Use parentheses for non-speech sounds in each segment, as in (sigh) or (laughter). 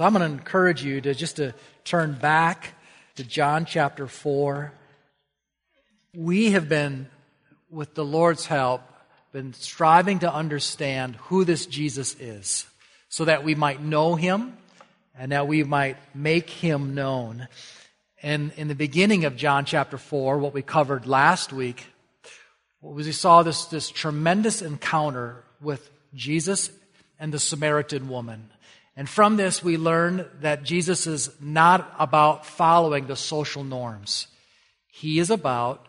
I'm going to encourage you to just to turn back to John chapter 4. We have been, with the Lord's help, been striving to understand who this Jesus is so that we might know him and that we might make him known. And in the beginning of John chapter 4, what we covered last week, was we saw this, this tremendous encounter with Jesus and the Samaritan woman. And from this, we learn that Jesus is not about following the social norms. He is about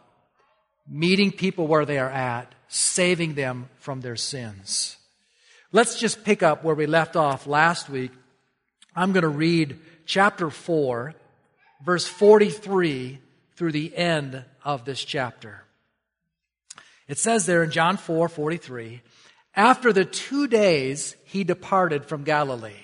meeting people where they are at, saving them from their sins. Let's just pick up where we left off last week. I'm going to read chapter 4, verse 43 through the end of this chapter. It says there in John 4 43, after the two days he departed from Galilee.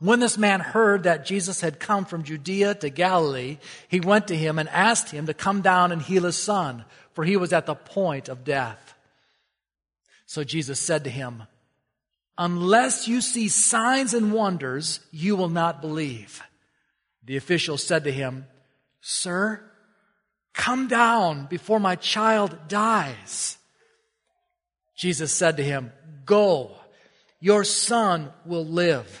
When this man heard that Jesus had come from Judea to Galilee, he went to him and asked him to come down and heal his son, for he was at the point of death. So Jesus said to him, Unless you see signs and wonders, you will not believe. The official said to him, Sir, come down before my child dies. Jesus said to him, Go, your son will live.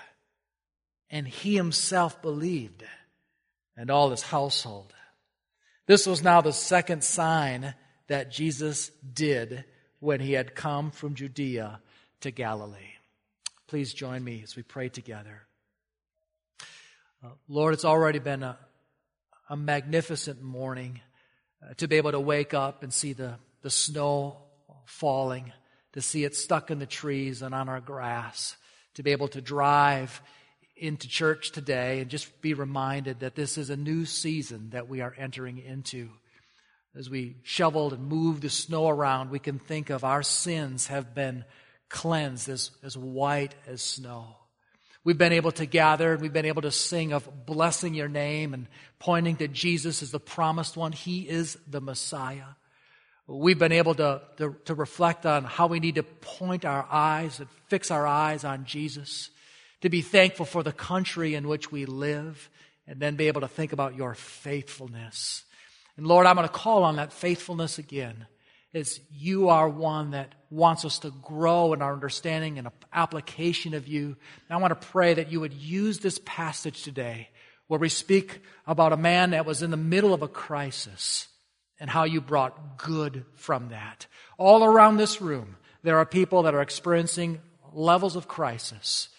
and he himself believed, and all his household. This was now the second sign that Jesus did when he had come from Judea to Galilee. Please join me as we pray together. Uh, Lord, it's already been a, a magnificent morning uh, to be able to wake up and see the, the snow falling, to see it stuck in the trees and on our grass, to be able to drive into church today and just be reminded that this is a new season that we are entering into. As we shoveled and moved the snow around, we can think of our sins have been cleansed as, as white as snow. We've been able to gather, and we've been able to sing of blessing your name and pointing to Jesus as the promised one. He is the Messiah. We've been able to, to, to reflect on how we need to point our eyes and fix our eyes on Jesus to be thankful for the country in which we live, and then be able to think about your faithfulness. And Lord, I'm going to call on that faithfulness again as you are one that wants us to grow in our understanding and application of you. And I want to pray that you would use this passage today where we speak about a man that was in the middle of a crisis and how you brought good from that. All around this room, there are people that are experiencing levels of crisis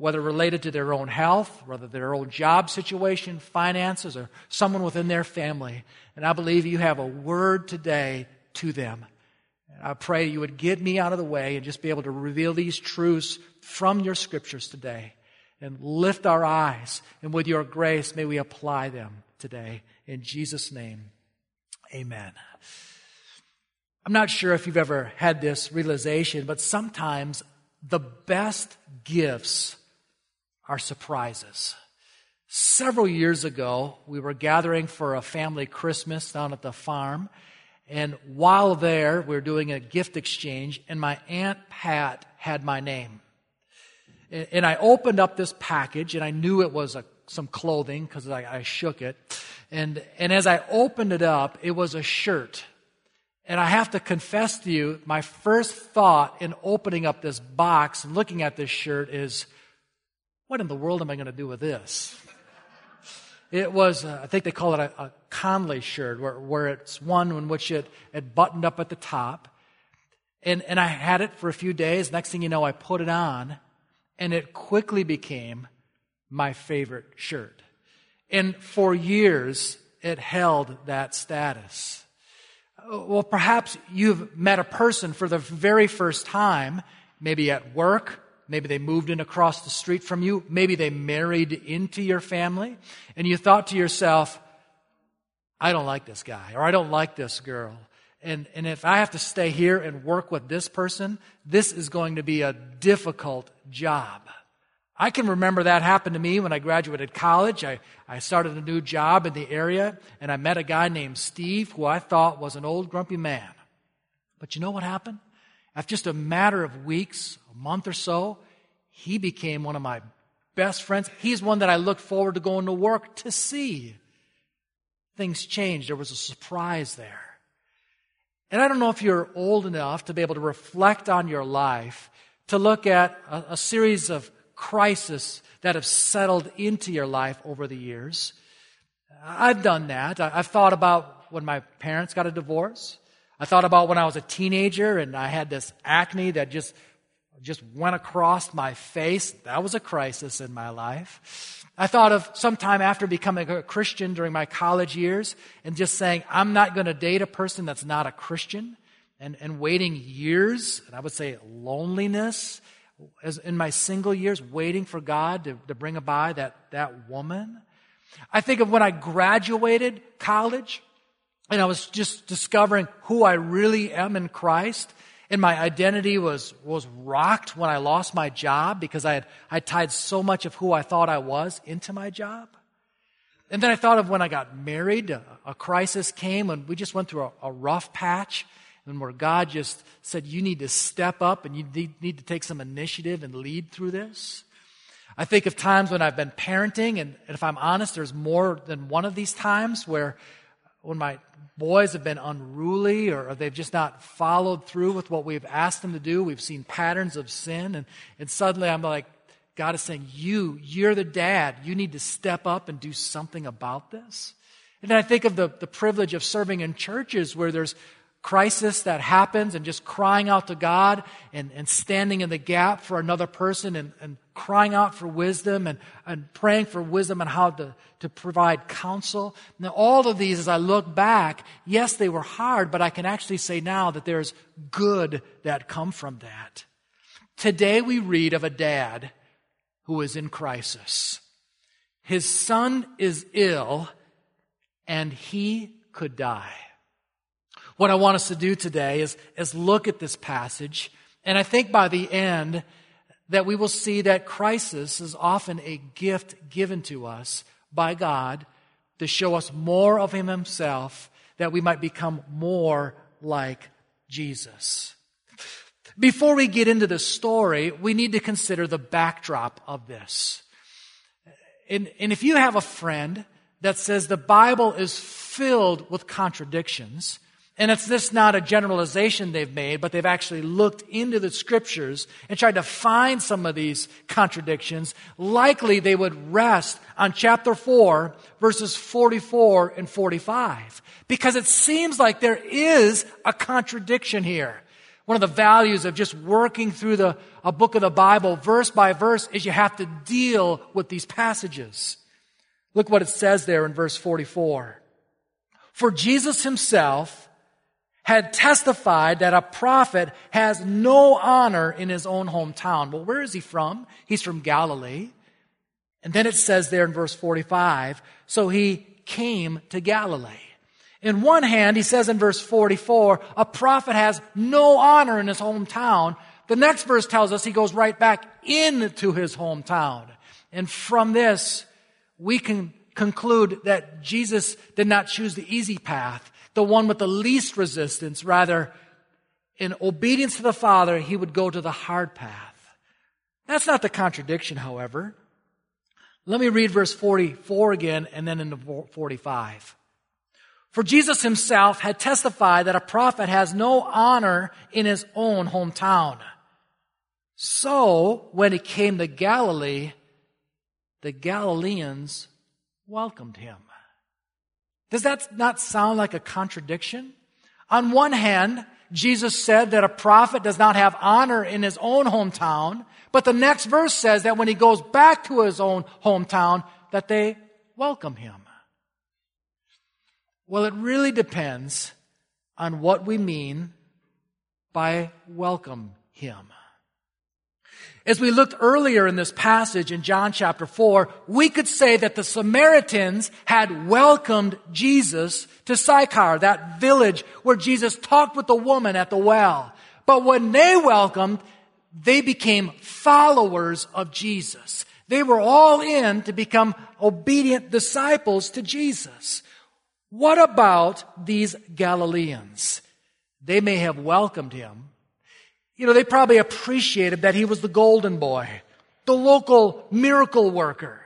whether related to their own health, whether their own job situation, finances, or someone within their family. And I believe you have a word today to them. And I pray you would get me out of the way and just be able to reveal these truths from your scriptures today and lift our eyes. And with your grace, may we apply them today. In Jesus' name, amen. I'm not sure if you've ever had this realization, but sometimes the best gifts are surprises. Several years ago, we were gathering for a family Christmas down at the farm. And while there, we were doing a gift exchange, and my Aunt Pat had my name. And I opened up this package, and I knew it was a, some clothing because I, I shook it. And, and as I opened it up, it was a shirt. And I have to confess to you, my first thought in opening up this box and looking at this shirt is, what in the world am I going to do with this? It was, uh, I think they call it a, a Conley shirt, where, where it's one in which it, it buttoned up at the top. And, and I had it for a few days. Next thing you know, I put it on, and it quickly became my favorite shirt. And for years, it held that status. Well, perhaps you've met a person for the very first time, maybe at work, maybe they moved in across the street from you, maybe they married into your family, and you thought to yourself, I don't like this guy, or I don't like this girl. And, and if I have to stay here and work with this person, this is going to be a difficult job. I can remember that happened to me when I graduated college. I, I started a new job in the area, and I met a guy named Steve who I thought was an old grumpy man. But you know what happened? After just a matter of weeks, month or so, he became one of my best friends. He's one that I look forward to going to work to see. Things changed. There was a surprise there. And I don't know if you're old enough to be able to reflect on your life, to look at a, a series of crises that have settled into your life over the years. I've done that. I've thought about when my parents got a divorce. I thought about when I was a teenager and I had this acne that just, just went across my face. That was a crisis in my life. I thought of sometime after becoming a Christian during my college years and just saying, I'm not going to date a person that's not a Christian and, and waiting years, and I would say loneliness as in my single years waiting for God to, to bring about that, that woman. I think of when I graduated college and I was just discovering who I really am in Christ. And my identity was, was rocked when I lost my job because I had, I tied so much of who I thought I was into my job. And then I thought of when I got married, a, a crisis came and we just went through a, a rough patch and where God just said, you need to step up and you need, need to take some initiative and lead through this. I think of times when I've been parenting, and, and if I'm honest, there's more than one of these times where when my boys have been unruly or they've just not followed through with what we've asked them to do. We've seen patterns of sin, and, and suddenly I'm like, God is saying, You, you're the dad. You need to step up and do something about this. And then I think of the, the privilege of serving in churches where there's crisis that happens and just crying out to God and, and standing in the gap for another person and, and crying out for wisdom and, and praying for wisdom and how to, to provide counsel. Now, all of these, as I look back, yes, they were hard, but I can actually say now that there's good that come from that. Today we read of a dad who is in crisis. His son is ill and he could die. What I want us to do today is, is look at this passage, and I think by the end that we will see that crisis is often a gift given to us by God to show us more of Him Himself, that we might become more like Jesus. Before we get into the story, we need to consider the backdrop of this. And, and if you have a friend that says the Bible is filled with contradictions, and it's this not a generalization they've made, but they've actually looked into the scriptures and tried to find some of these contradictions. Likely they would rest on chapter 4, verses 44 and 45. Because it seems like there is a contradiction here. One of the values of just working through the, a book of the Bible verse by verse is you have to deal with these passages. Look what it says there in verse 44. For Jesus himself had testified that a prophet has no honor in his own hometown. Well, where is he from? He's from Galilee. And then it says there in verse 45, so he came to Galilee. In one hand, he says in verse 44, a prophet has no honor in his hometown. The next verse tells us he goes right back into his hometown. And from this, we can conclude that Jesus did not choose the easy path the one with the least resistance. Rather, in obedience to the Father, he would go to the hard path. That's not the contradiction, however. Let me read verse 44 again and then into 45. For Jesus himself had testified that a prophet has no honor in his own hometown. So, when he came to Galilee, the Galileans welcomed him. Does that not sound like a contradiction? On one hand, Jesus said that a prophet does not have honor in his own hometown, but the next verse says that when he goes back to his own hometown, that they welcome him. Well, it really depends on what we mean by welcome him. As we looked earlier in this passage in John chapter 4, we could say that the Samaritans had welcomed Jesus to Sychar, that village where Jesus talked with the woman at the well. But when they welcomed, they became followers of Jesus. They were all in to become obedient disciples to Jesus. What about these Galileans? They may have welcomed him, you know, they probably appreciated that he was the golden boy, the local miracle worker.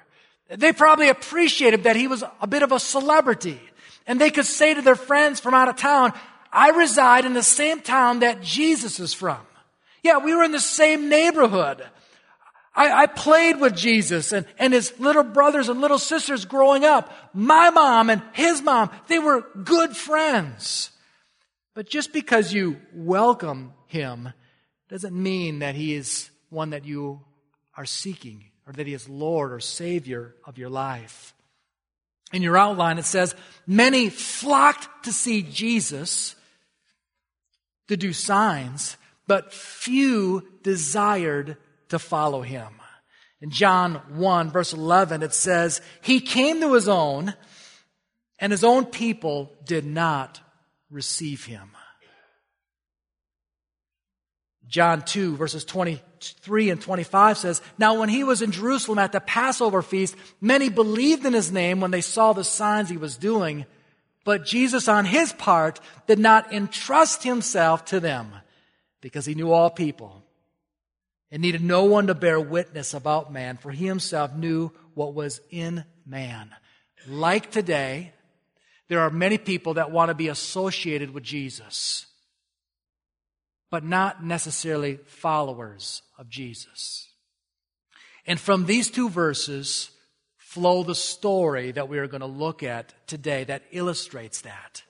They probably appreciated that he was a bit of a celebrity. And they could say to their friends from out of town, I reside in the same town that Jesus is from. Yeah, we were in the same neighborhood. I, I, played with Jesus and, and his little brothers and little sisters growing up. My mom and his mom, they were good friends. But just because you welcome him doesn't mean that he is one that you are seeking or that he is Lord or Savior of your life. In your outline, it says, Many flocked to see Jesus to do signs, but few desired to follow him. In John 1, verse 11, it says, He came to his own, and his own people did not receive him. John 2 verses 23 and 25 says, Now when he was in Jerusalem at the Passover feast, many believed in his name when they saw the signs he was doing. But Jesus on his part did not entrust himself to them because he knew all people and needed no one to bear witness about man, for he himself knew what was in man. Like today, there are many people that want to be associated with Jesus but not necessarily followers of Jesus. And from these two verses flow the story that we are going to look at today that illustrates that.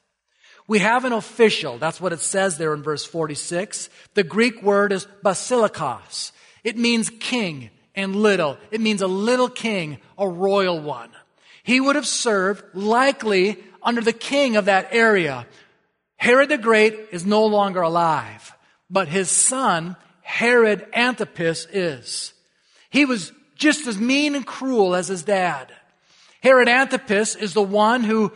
We have an official, that's what it says there in verse 46. The Greek word is basilikos. It means king and little. It means a little king, a royal one. He would have served likely under the king of that area. Herod the Great is no longer alive but his son, Herod Antipas, is. He was just as mean and cruel as his dad. Herod Antipas is the one who,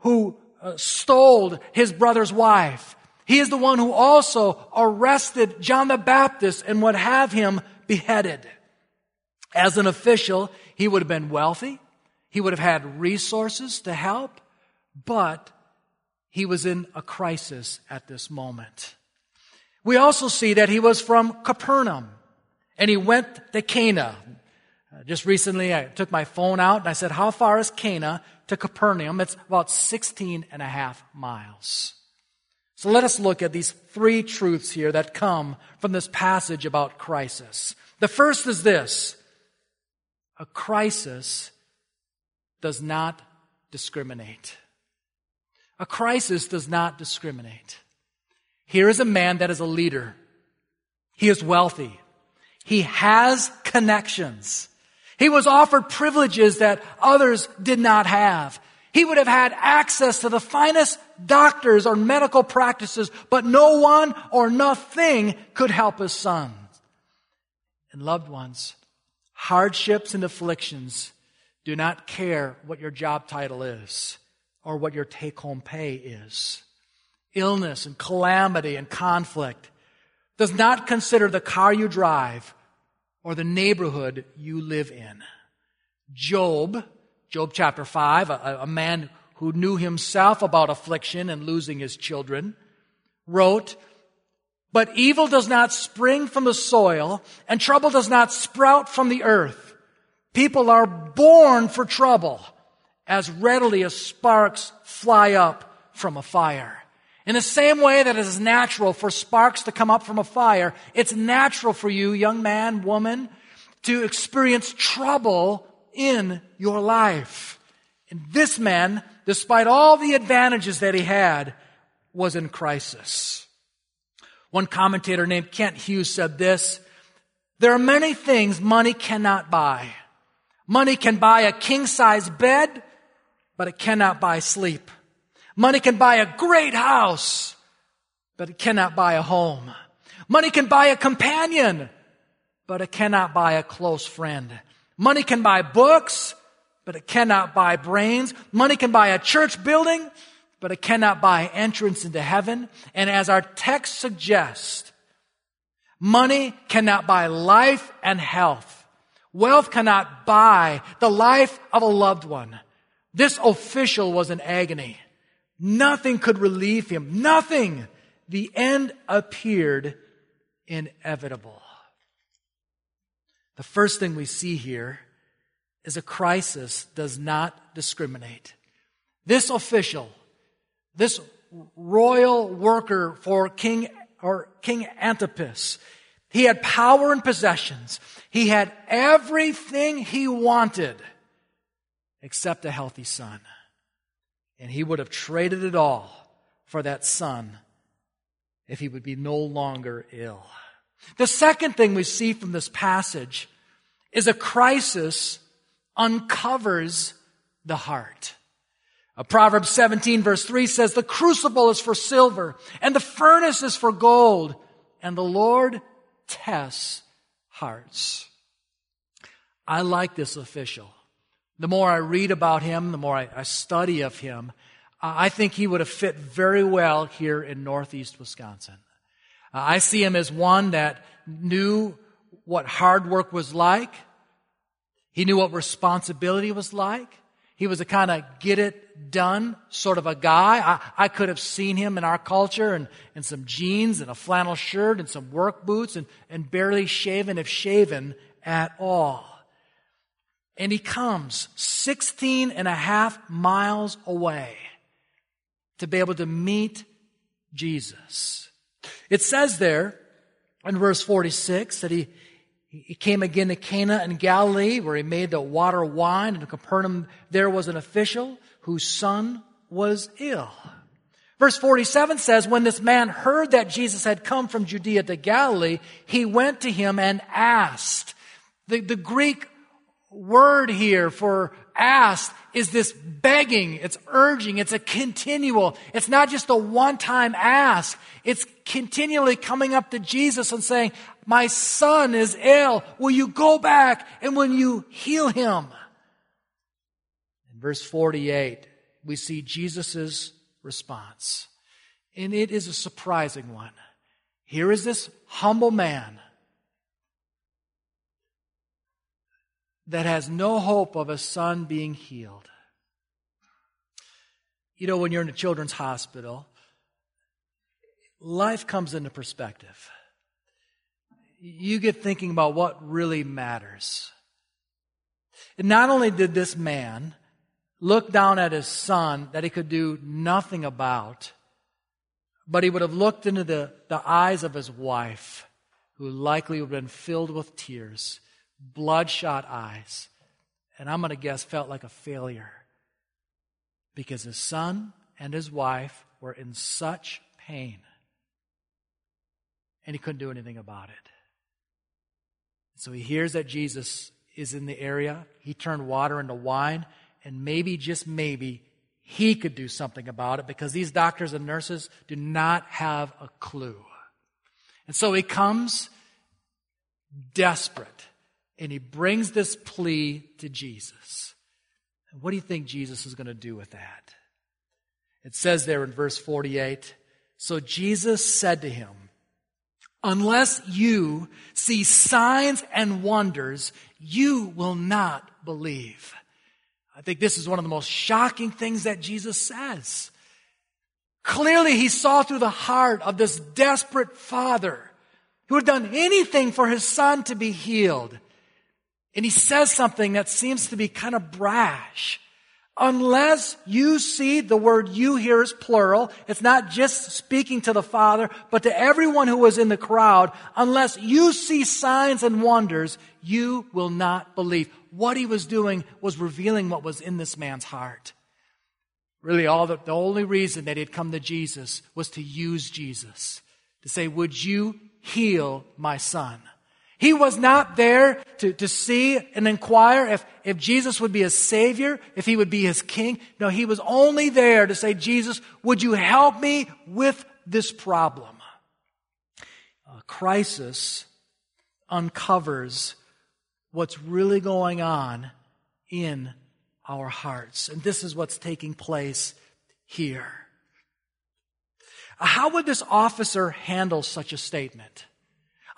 who uh, stole his brother's wife. He is the one who also arrested John the Baptist and would have him beheaded. As an official, he would have been wealthy. He would have had resources to help, but he was in a crisis at this moment. We also see that he was from Capernaum and he went to Cana. Just recently, I took my phone out and I said, How far is Cana to Capernaum? It's about 16 and a half miles. So let us look at these three truths here that come from this passage about crisis. The first is this a crisis does not discriminate. A crisis does not discriminate. Here is a man that is a leader. He is wealthy. He has connections. He was offered privileges that others did not have. He would have had access to the finest doctors or medical practices, but no one or nothing could help his son. And loved ones, hardships and afflictions do not care what your job title is or what your take home pay is illness and calamity and conflict, does not consider the car you drive or the neighborhood you live in. Job, Job chapter 5, a, a man who knew himself about affliction and losing his children, wrote, But evil does not spring from the soil, and trouble does not sprout from the earth. People are born for trouble as readily as sparks fly up from a fire. In the same way that it is natural for sparks to come up from a fire, it's natural for you, young man, woman, to experience trouble in your life. And this man, despite all the advantages that he had, was in crisis. One commentator named Kent Hughes said this, there are many things money cannot buy. Money can buy a king size bed, but it cannot buy sleep. Money can buy a great house, but it cannot buy a home. Money can buy a companion, but it cannot buy a close friend. Money can buy books, but it cannot buy brains. Money can buy a church building, but it cannot buy entrance into heaven. And as our text suggests, money cannot buy life and health. Wealth cannot buy the life of a loved one. This official was in agony. Nothing could relieve him. Nothing. The end appeared inevitable. The first thing we see here is a crisis does not discriminate. This official, this royal worker for King or King Antipas, he had power and possessions. He had everything he wanted except a healthy son. And he would have traded it all for that son if he would be no longer ill. The second thing we see from this passage is a crisis uncovers the heart. Proverbs 17 verse 3 says, the crucible is for silver and the furnace is for gold and the Lord tests hearts. I like this official. The more I read about him, the more I, I study of him, I think he would have fit very well here in northeast Wisconsin. I see him as one that knew what hard work was like. He knew what responsibility was like. He was a kind of get it done sort of a guy. I, I could have seen him in our culture and, in some jeans and a flannel shirt and some work boots and, and barely shaven, if shaven at all. And he comes 16 and a half miles away to be able to meet Jesus. It says there in verse 46 that he, he came again to Cana in Galilee where he made the water wine and in Capernaum there was an official whose son was ill. Verse 47 says, when this man heard that Jesus had come from Judea to Galilee, he went to him and asked. The, the Greek word here for asked is this begging, it's urging, it's a continual, it's not just a one time ask. It's continually coming up to Jesus and saying, My son is ill. Will you go back and will you heal him? In verse 48, we see Jesus' response. And it is a surprising one. Here is this humble man that has no hope of a son being healed. You know, when you're in a children's hospital, life comes into perspective. You get thinking about what really matters. And not only did this man look down at his son that he could do nothing about, but he would have looked into the, the eyes of his wife, who likely would have been filled with tears bloodshot eyes, and I'm going to guess felt like a failure because his son and his wife were in such pain and he couldn't do anything about it. So he hears that Jesus is in the area. He turned water into wine, and maybe, just maybe, he could do something about it because these doctors and nurses do not have a clue. And so he comes desperate and he brings this plea to Jesus. what do you think Jesus is going to do with that? It says there in verse 48 So Jesus said to him, Unless you see signs and wonders, you will not believe. I think this is one of the most shocking things that Jesus says. Clearly, he saw through the heart of this desperate father who had done anything for his son to be healed. And he says something that seems to be kind of brash. unless you see the word you here is plural. It's not just speaking to the Father, but to everyone who was in the crowd. Unless you see signs and wonders, you will not believe. What he was doing was revealing what was in this man's heart. Really, all the, the only reason that he had come to Jesus was to use Jesus. To say, would you heal my son? He was not there to, to see and inquire if, if Jesus would be his savior, if he would be his king. No, he was only there to say, Jesus, would you help me with this problem? A crisis uncovers what's really going on in our hearts. And this is what's taking place here. How would this officer handle such a statement?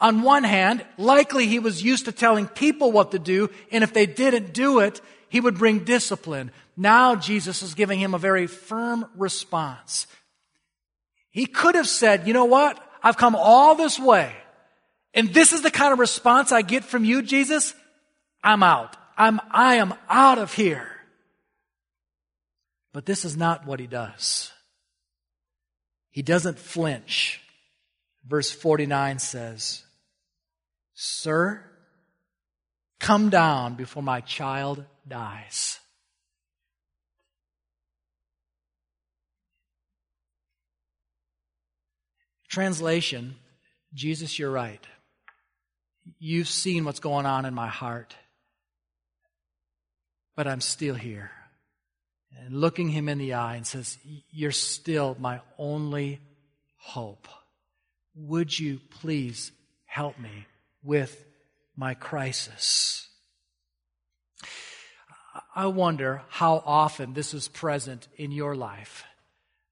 On one hand, likely he was used to telling people what to do, and if they didn't do it, he would bring discipline. Now Jesus is giving him a very firm response. He could have said, you know what? I've come all this way, and this is the kind of response I get from you, Jesus. I'm out. I'm, I am out of here. But this is not what he does. He doesn't flinch. Verse 49 says, Sir, come down before my child dies. Translation Jesus, you're right. You've seen what's going on in my heart, but I'm still here. And looking him in the eye and says, You're still my only hope. Would you please help me with my crisis. I wonder how often this is present in your life.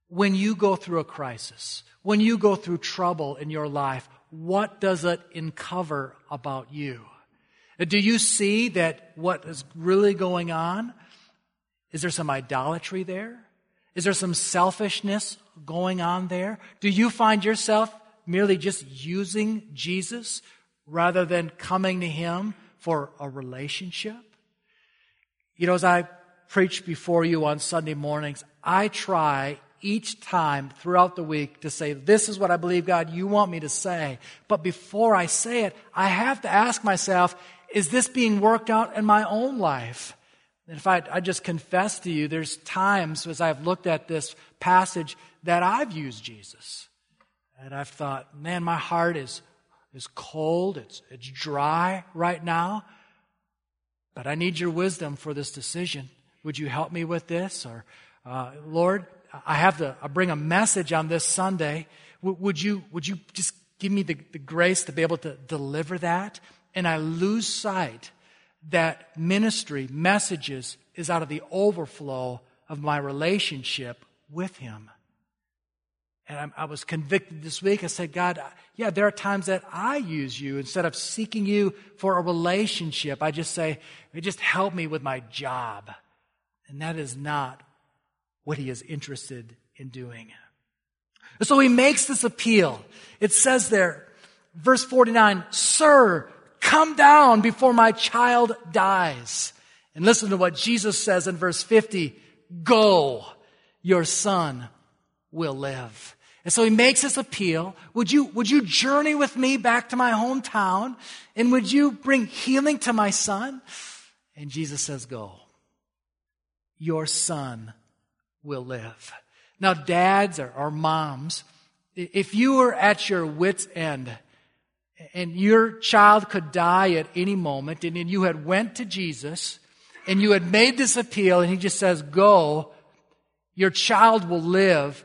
When you go through a crisis, when you go through trouble in your life, what does it uncover about you? Do you see that what is really going on? Is there some idolatry there? Is there some selfishness going on there? Do you find yourself merely just using Jesus rather than coming to Him for a relationship? You know, as I preach before you on Sunday mornings, I try each time throughout the week to say, This is what I believe, God, you want me to say. But before I say it, I have to ask myself, Is this being worked out in my own life? And if I, I just confess to you, there's times as I've looked at this passage that I've used Jesus. And I've thought, man, my heart is is cold, it's, it's dry right now, but I need your wisdom for this decision. Would you help me with this? Or, uh, Lord, I have to I bring a message on this Sunday. W- would, you, would you just give me the, the grace to be able to deliver that? And I lose sight that ministry, messages, is out of the overflow of my relationship with Him. And I, I was convicted this week. I said, God, yeah, there are times that I use you instead of seeking you for a relationship. I just say, just help me with my job. And that is not what he is interested in doing. So he makes this appeal. It says there, verse 49, Sir, come down before my child dies. And listen to what Jesus says in verse 50, Go, your son will live. And so he makes this appeal. Would you, would you journey with me back to my hometown? And would you bring healing to my son? And Jesus says, Go. Your son will live. Now, dads or, or moms, if you were at your wits' end and your child could die at any moment, and you had went to Jesus and you had made this appeal, and he just says, Go, your child will live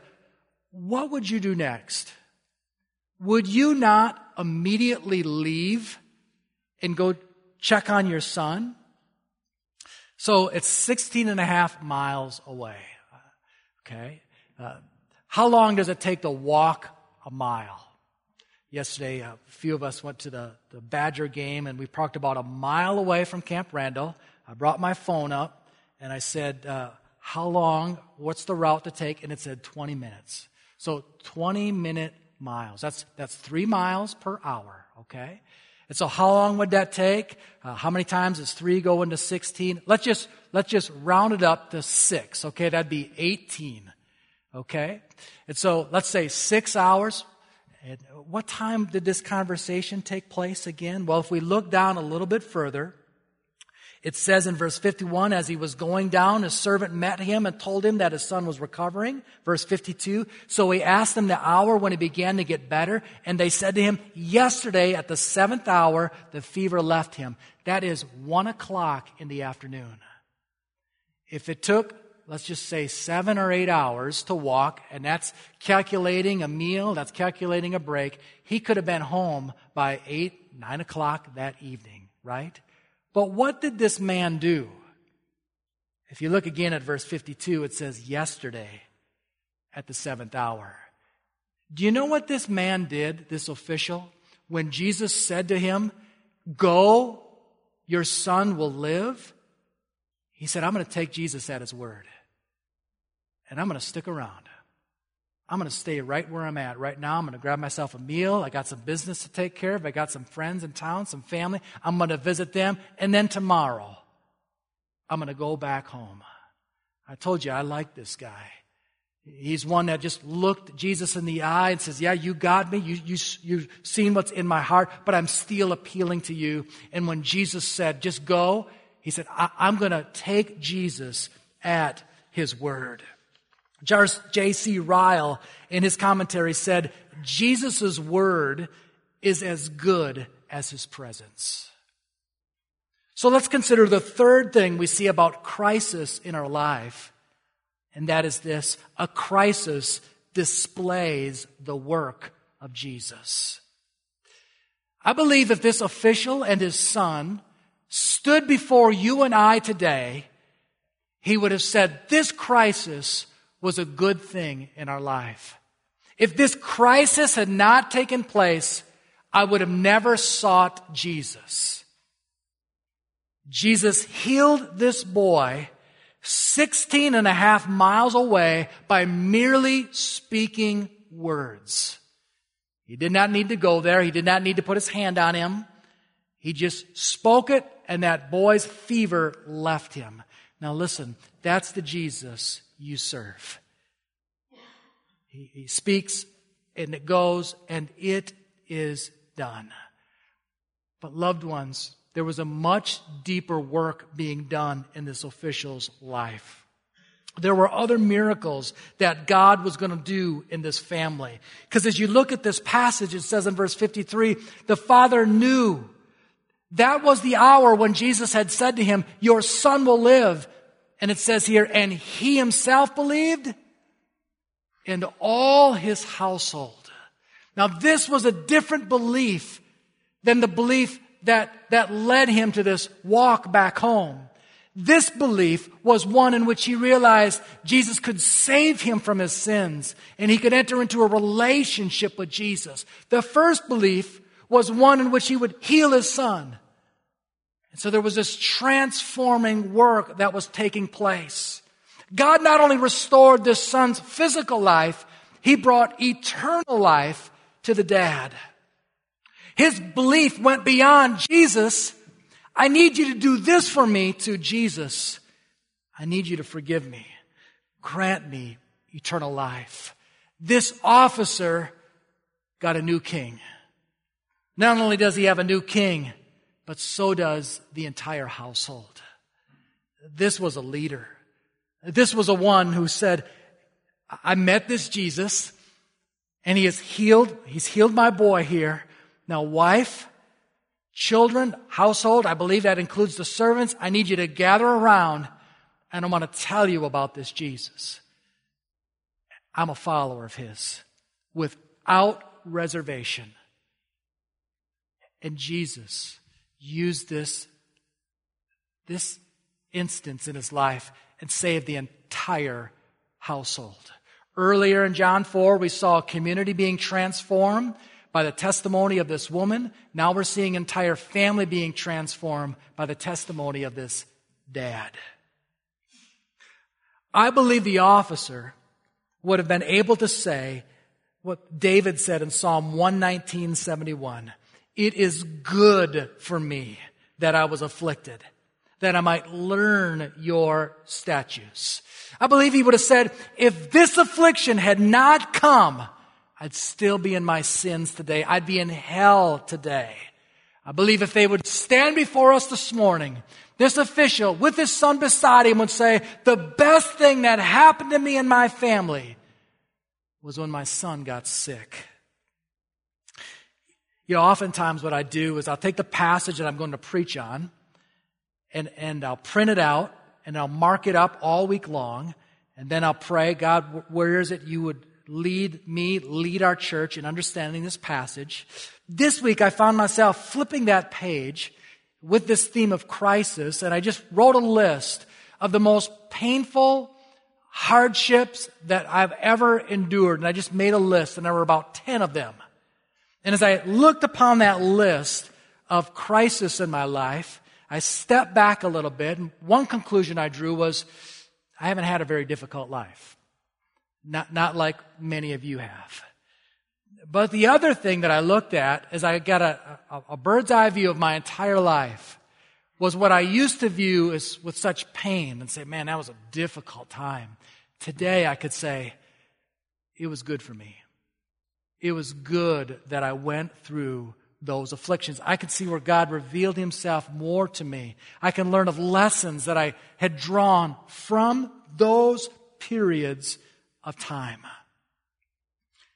what would you do next? Would you not immediately leave and go check on your son? So it's 16 and a half miles away. Okay. Uh, how long does it take to walk a mile? Yesterday, a few of us went to the, the Badger game and we parked about a mile away from Camp Randall. I brought my phone up and I said, uh, how long, what's the route to take? And it said 20 minutes. So 20 minute miles. That's, that's three miles per hour, okay? And so how long would that take? Uh, how many times is three go into 16? Let's just, let's just round it up to six. Okay. That'd be 18. Okay. And so let's say six hours. And what time did this conversation take place again? Well, if we look down a little bit further, it says in verse 51, as he was going down, a servant met him and told him that his son was recovering. Verse 52, so he asked them the hour when he began to get better, and they said to him, yesterday at the seventh hour, the fever left him. That is one o'clock in the afternoon. If it took, let's just say seven or eight hours to walk, and that's calculating a meal, that's calculating a break, he could have been home by eight, nine o'clock that evening, right? But what did this man do? If you look again at verse 52, it says, yesterday at the seventh hour. Do you know what this man did, this official, when Jesus said to him, Go, your son will live? He said, I'm going to take Jesus at his word. And I'm going to stick around. I'm going to stay right where I'm at. Right now, I'm going to grab myself a meal. I got some business to take care of. I got some friends in town, some family. I'm going to visit them. And then tomorrow, I'm going to go back home. I told you I like this guy. He's one that just looked Jesus in the eye and says, Yeah, you got me. You, you, you've seen what's in my heart, but I'm still appealing to you. And when Jesus said, Just go, he said, I'm going to take Jesus at his word. J.C. Ryle, in his commentary, said, Jesus' word is as good as his presence. So let's consider the third thing we see about crisis in our life, and that is this a crisis displays the work of Jesus. I believe if this official and his son stood before you and I today, he would have said, This crisis was a good thing in our life. If this crisis had not taken place, I would have never sought Jesus. Jesus healed this boy 16 and a half miles away by merely speaking words. He did not need to go there. He did not need to put his hand on him. He just spoke it and that boy's fever left him. Now listen, that's the Jesus you serve. He, he speaks and it goes and it is done. But loved ones, there was a much deeper work being done in this official's life. There were other miracles that God was going to do in this family. Because as you look at this passage, it says in verse 53, the father knew that was the hour when Jesus had said to him, your son will live. And it says here, and he himself believed and all his household. Now this was a different belief than the belief that, that led him to this walk back home. This belief was one in which he realized Jesus could save him from his sins and he could enter into a relationship with Jesus. The first belief was one in which he would heal his son. And so there was this transforming work that was taking place. God not only restored this son's physical life, he brought eternal life to the dad. His belief went beyond Jesus. I need you to do this for me to Jesus. I need you to forgive me. Grant me eternal life. This officer got a new king. Not only does he have a new king, but so does the entire household. This was a leader. This was a one who said, I met this Jesus and he has healed, he's healed my boy here. Now wife, children, household, I believe that includes the servants. I need you to gather around and I want to tell you about this Jesus. I'm a follower of his without reservation. And Jesus used this, this instance in his life and saved the entire household. Earlier in John 4, we saw a community being transformed by the testimony of this woman. Now we're seeing entire family being transformed by the testimony of this dad. I believe the officer would have been able to say what David said in Psalm 119, 71. It is good for me that I was afflicted, that I might learn your statutes. I believe he would have said, if this affliction had not come, I'd still be in my sins today. I'd be in hell today. I believe if they would stand before us this morning, this official with his son beside him would say, the best thing that happened to me and my family was when my son got sick. You know, oftentimes what I do is I'll take the passage that I'm going to preach on and, and I'll print it out and I'll mark it up all week long. And then I'll pray, God, where is it you would lead me, lead our church in understanding this passage? This week I found myself flipping that page with this theme of crisis and I just wrote a list of the most painful hardships that I've ever endured. And I just made a list and there were about 10 of them. And as I looked upon that list of crisis in my life, I stepped back a little bit, and one conclusion I drew was I haven't had a very difficult life. Not, not like many of you have. But the other thing that I looked at as I got a, a, a bird's eye view of my entire life was what I used to view as with such pain and say, man, that was a difficult time. Today I could say, it was good for me. It was good that I went through those afflictions. I can see where God revealed himself more to me. I can learn of lessons that I had drawn from those periods of time.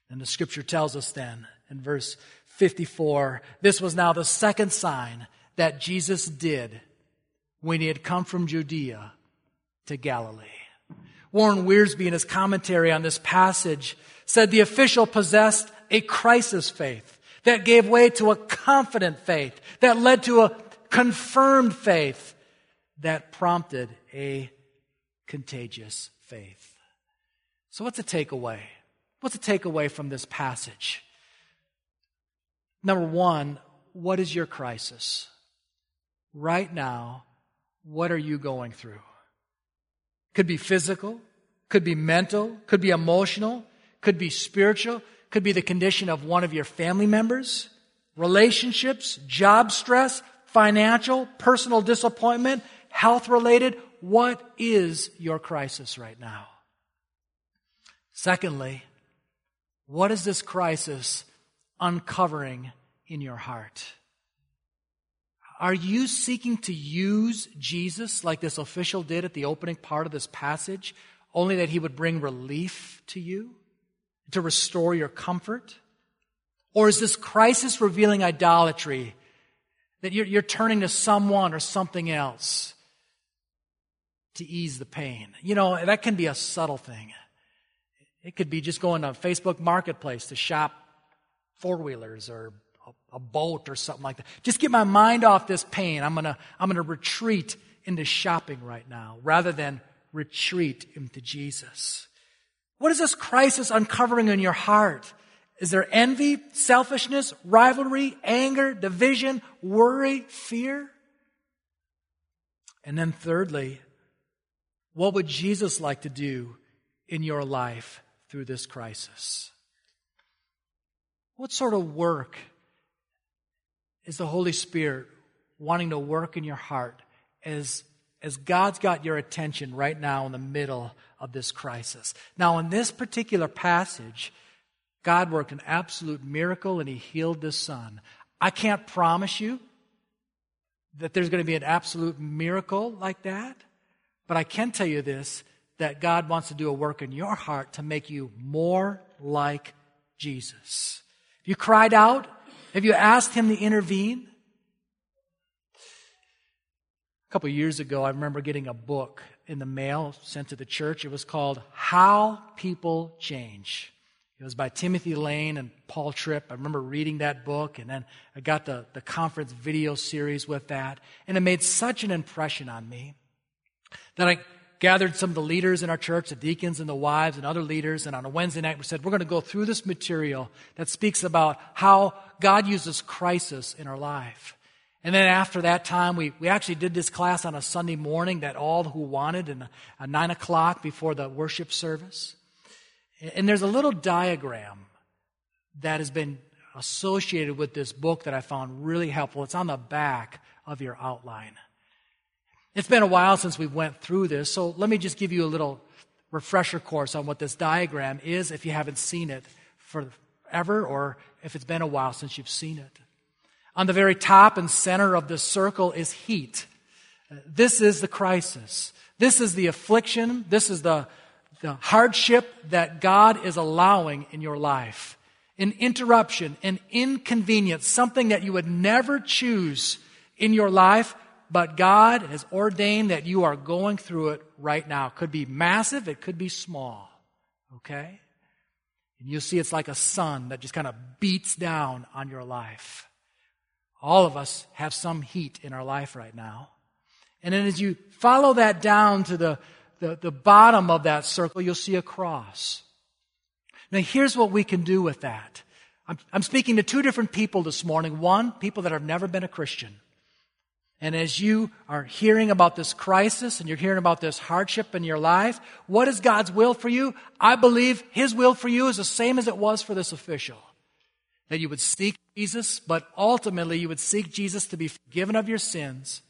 And the scripture tells us then in verse 54 this was now the second sign that Jesus did when he had come from Judea to Galilee. Warren Wiersbe, in his commentary on this passage, said the official possessed a crisis faith that gave way to a confident faith, that led to a confirmed faith, that prompted a contagious faith. So, what's the takeaway? What's the takeaway from this passage? Number one, what is your crisis? Right now, what are you going through? Could be physical, could be mental, could be emotional, could be spiritual, could be the condition of one of your family members, relationships, job stress, financial, personal disappointment, health related. What is your crisis right now? Secondly, what is this crisis uncovering in your heart? Are you seeking to use Jesus like this official did at the opening part of this passage, only that he would bring relief to you? To restore your comfort? Or is this crisis revealing idolatry that you're, you're turning to someone or something else to ease the pain? You know, that can be a subtle thing. It could be just going to Facebook Marketplace to shop four wheelers or a, a boat or something like that. Just get my mind off this pain. I'm gonna, I'm gonna retreat into shopping right now rather than retreat into Jesus. What is this crisis uncovering in your heart? Is there envy, selfishness, rivalry, anger, division, worry, fear? And then, thirdly, what would Jesus like to do in your life through this crisis? What sort of work is the Holy Spirit wanting to work in your heart as, as God's got your attention right now in the middle of this crisis. Now, in this particular passage, God worked an absolute miracle and he healed this son. I can't promise you that there's going to be an absolute miracle like that, but I can tell you this that God wants to do a work in your heart to make you more like Jesus. Have you cried out? Have you asked him to intervene? A couple years ago, I remember getting a book in the mail sent to the church. It was called How People Change. It was by Timothy Lane and Paul Tripp. I remember reading that book, and then I got the, the conference video series with that. And it made such an impression on me that I gathered some of the leaders in our church, the deacons and the wives and other leaders, and on a Wednesday night we said, we're going to go through this material that speaks about how God uses crisis in our life. And then after that time, we, we actually did this class on a Sunday morning that all who wanted, and at nine o'clock before the worship service. And there's a little diagram that has been associated with this book that I found really helpful. It's on the back of your outline. It's been a while since we went through this, so let me just give you a little refresher course on what this diagram is if you haven't seen it forever or if it's been a while since you've seen it. On the very top and center of this circle is heat. This is the crisis. This is the affliction. This is the, the hardship that God is allowing in your life. An interruption, an inconvenience, something that you would never choose in your life, but God has ordained that you are going through it right now. It could be massive, it could be small. Okay? And you'll see it's like a sun that just kind of beats down on your life. All of us have some heat in our life right now. And then as you follow that down to the, the, the bottom of that circle, you'll see a cross. Now here's what we can do with that. I'm, I'm speaking to two different people this morning. One, people that have never been a Christian. And as you are hearing about this crisis and you're hearing about this hardship in your life, what is God's will for you? I believe His will for you is the same as it was for this official. That you would seek Jesus, but ultimately you would seek Jesus to be forgiven of your sins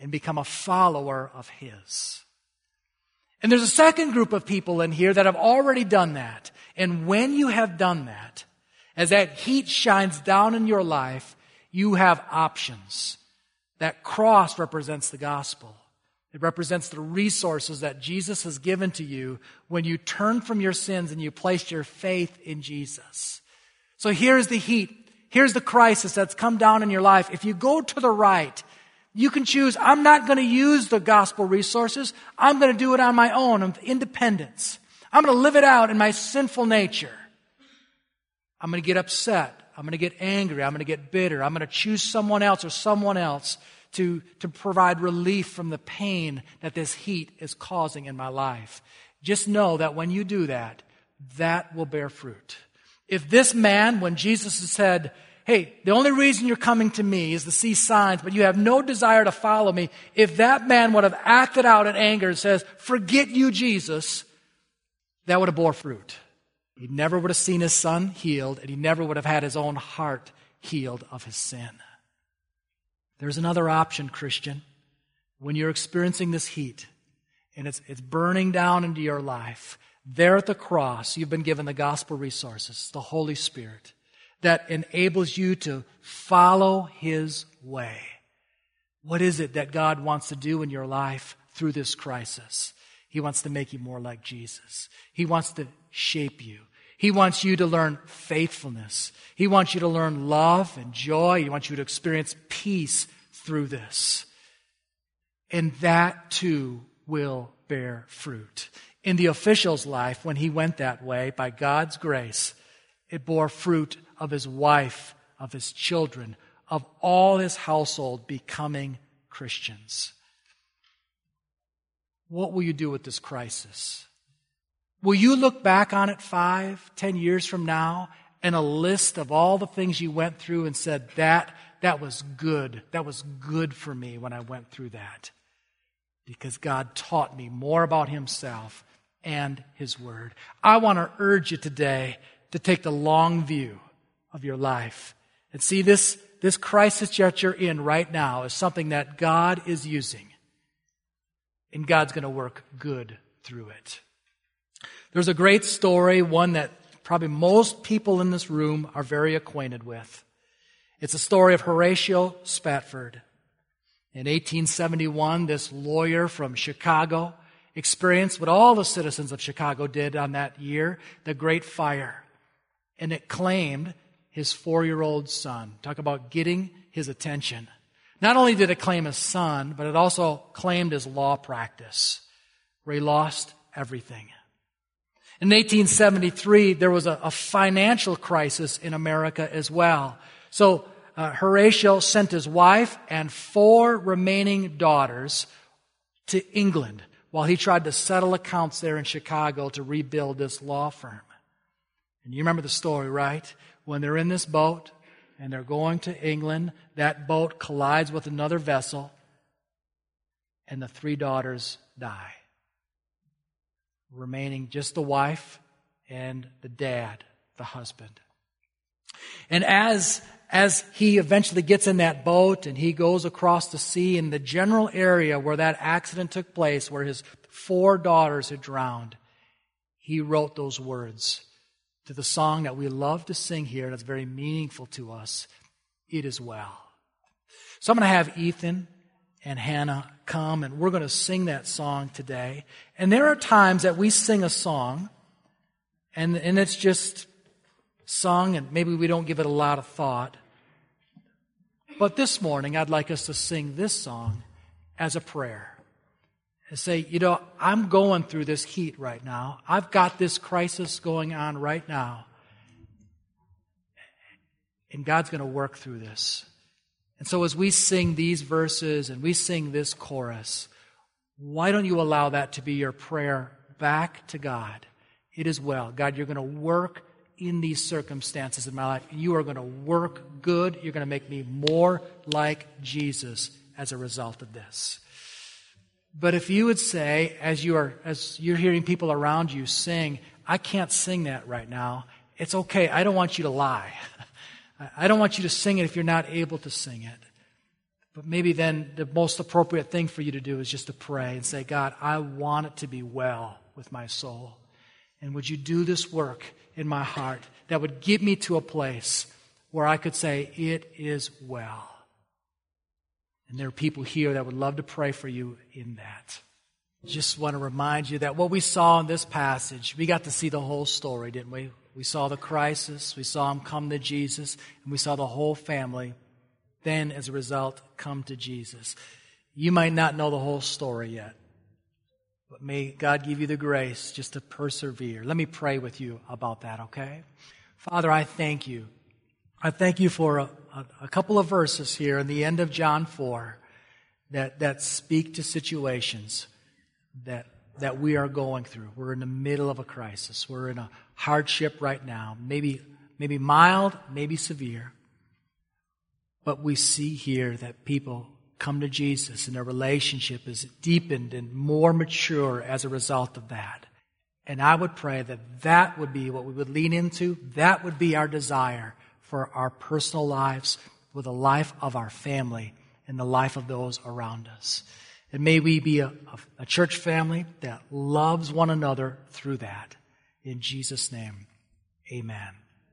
and become a follower of His. And there's a second group of people in here that have already done that. And when you have done that, as that heat shines down in your life, you have options. That cross represents the gospel. It represents the resources that Jesus has given to you when you turn from your sins and you place your faith in Jesus. So here's the heat. Here's the crisis that's come down in your life. If you go to the right, you can choose, I'm not going to use the gospel resources. I'm going to do it on my own, of independence. I'm going to live it out in my sinful nature. I'm going to get upset. I'm going to get angry. I'm going to get bitter. I'm going to choose someone else or someone else to, to provide relief from the pain that this heat is causing in my life. Just know that when you do that, that will bear fruit. If this man, when Jesus said, Hey, the only reason you're coming to me is to see signs, but you have no desire to follow me. If that man would have acted out in anger and says, forget you, Jesus, that would have bore fruit. He never would have seen his son healed, and he never would have had his own heart healed of his sin. There's another option, Christian. When you're experiencing this heat and it's, it's burning down into your life, there at the cross, you've been given the gospel resources, the Holy Spirit, that enables you to follow His way. What is it that God wants to do in your life through this crisis? He wants to make you more like Jesus. He wants to shape you. He wants you to learn faithfulness. He wants you to learn love and joy. He wants you to experience peace through this. And that too will bear fruit. In the official's life, when he went that way, by God's grace, it bore fruit of his wife, of his children, of all his household becoming Christians. What will you do with this crisis? Will you look back on it five, ten years from now and a list of all the things you went through and said, that, that was good. That was good for me when I went through that. Because God taught me more about Himself and His Word. I want to urge you today to take the long view of your life and see this, this crisis that you're in right now is something that God is using. And God's going to work good through it. There's a great story, one that probably most people in this room are very acquainted with. It's a story of Horatio Spafford. In 1871, this lawyer from Chicago experienced what all the citizens of Chicago did on that year, the Great Fire. And it claimed his four year old son. Talk about getting his attention. Not only did it claim his son, but it also claimed his law practice, where he lost everything. In 1873, there was a, a financial crisis in America as well. So uh, Horatio sent his wife and four remaining daughters to England while he tried to settle accounts there in Chicago to rebuild this law firm. And you remember the story, right? When they're in this boat and they're going to England, that boat collides with another vessel, and the three daughters die remaining just the wife and the dad, the husband. And as, as he eventually gets in that boat and he goes across the sea in the general area where that accident took place, where his four daughters had drowned, he wrote those words to the song that we love to sing here that's very meaningful to us It is Well. So I'm going to have Ethan and Hannah come and we're going to sing that song today. And there are times that we sing a song and, and it's just sung and maybe we don't give it a lot of thought. But this morning, I'd like us to sing this song as a prayer and say, you know, I'm going through this heat right now. I've got this crisis going on right now. And God's going to work through this. And so as we sing these verses and we sing this chorus, why don't you allow that to be your prayer back to God? It is well. God, you're going to work in these circumstances in my life. You are going to work good. You're going to make me more like Jesus as a result of this. But if you would say, as you are, as you're hearing people around you sing, I can't sing that right now. It's okay. I don't want you to lie. (laughs) I don't want you to sing it if you're not able to sing it. But maybe then the most appropriate thing for you to do is just to pray and say, God, I want it to be well with my soul. And would you do this work in my heart that would get me to a place where I could say, It is well. And there are people here that would love to pray for you in that. Just want to remind you that what we saw in this passage, we got to see the whole story, didn't we? We saw the crisis, we saw him come to Jesus, and we saw the whole family then, as a result, come to Jesus. You might not know the whole story yet, but may God give you the grace just to persevere. Let me pray with you about that, okay? Father, I thank you. I thank you for a, a, a couple of verses here in the end of John 4 that, that speak to situations that, that we are going through. We're in the middle of a crisis. We're in a hardship right now, maybe, maybe mild, maybe severe. But we see here that people come to Jesus and their relationship is deepened and more mature as a result of that. And I would pray that that would be what we would lean into. That would be our desire for our personal lives, with the life of our family, and the life of those around us. And may we be a, a, church family that loves one another through that. In Jesus' name, amen.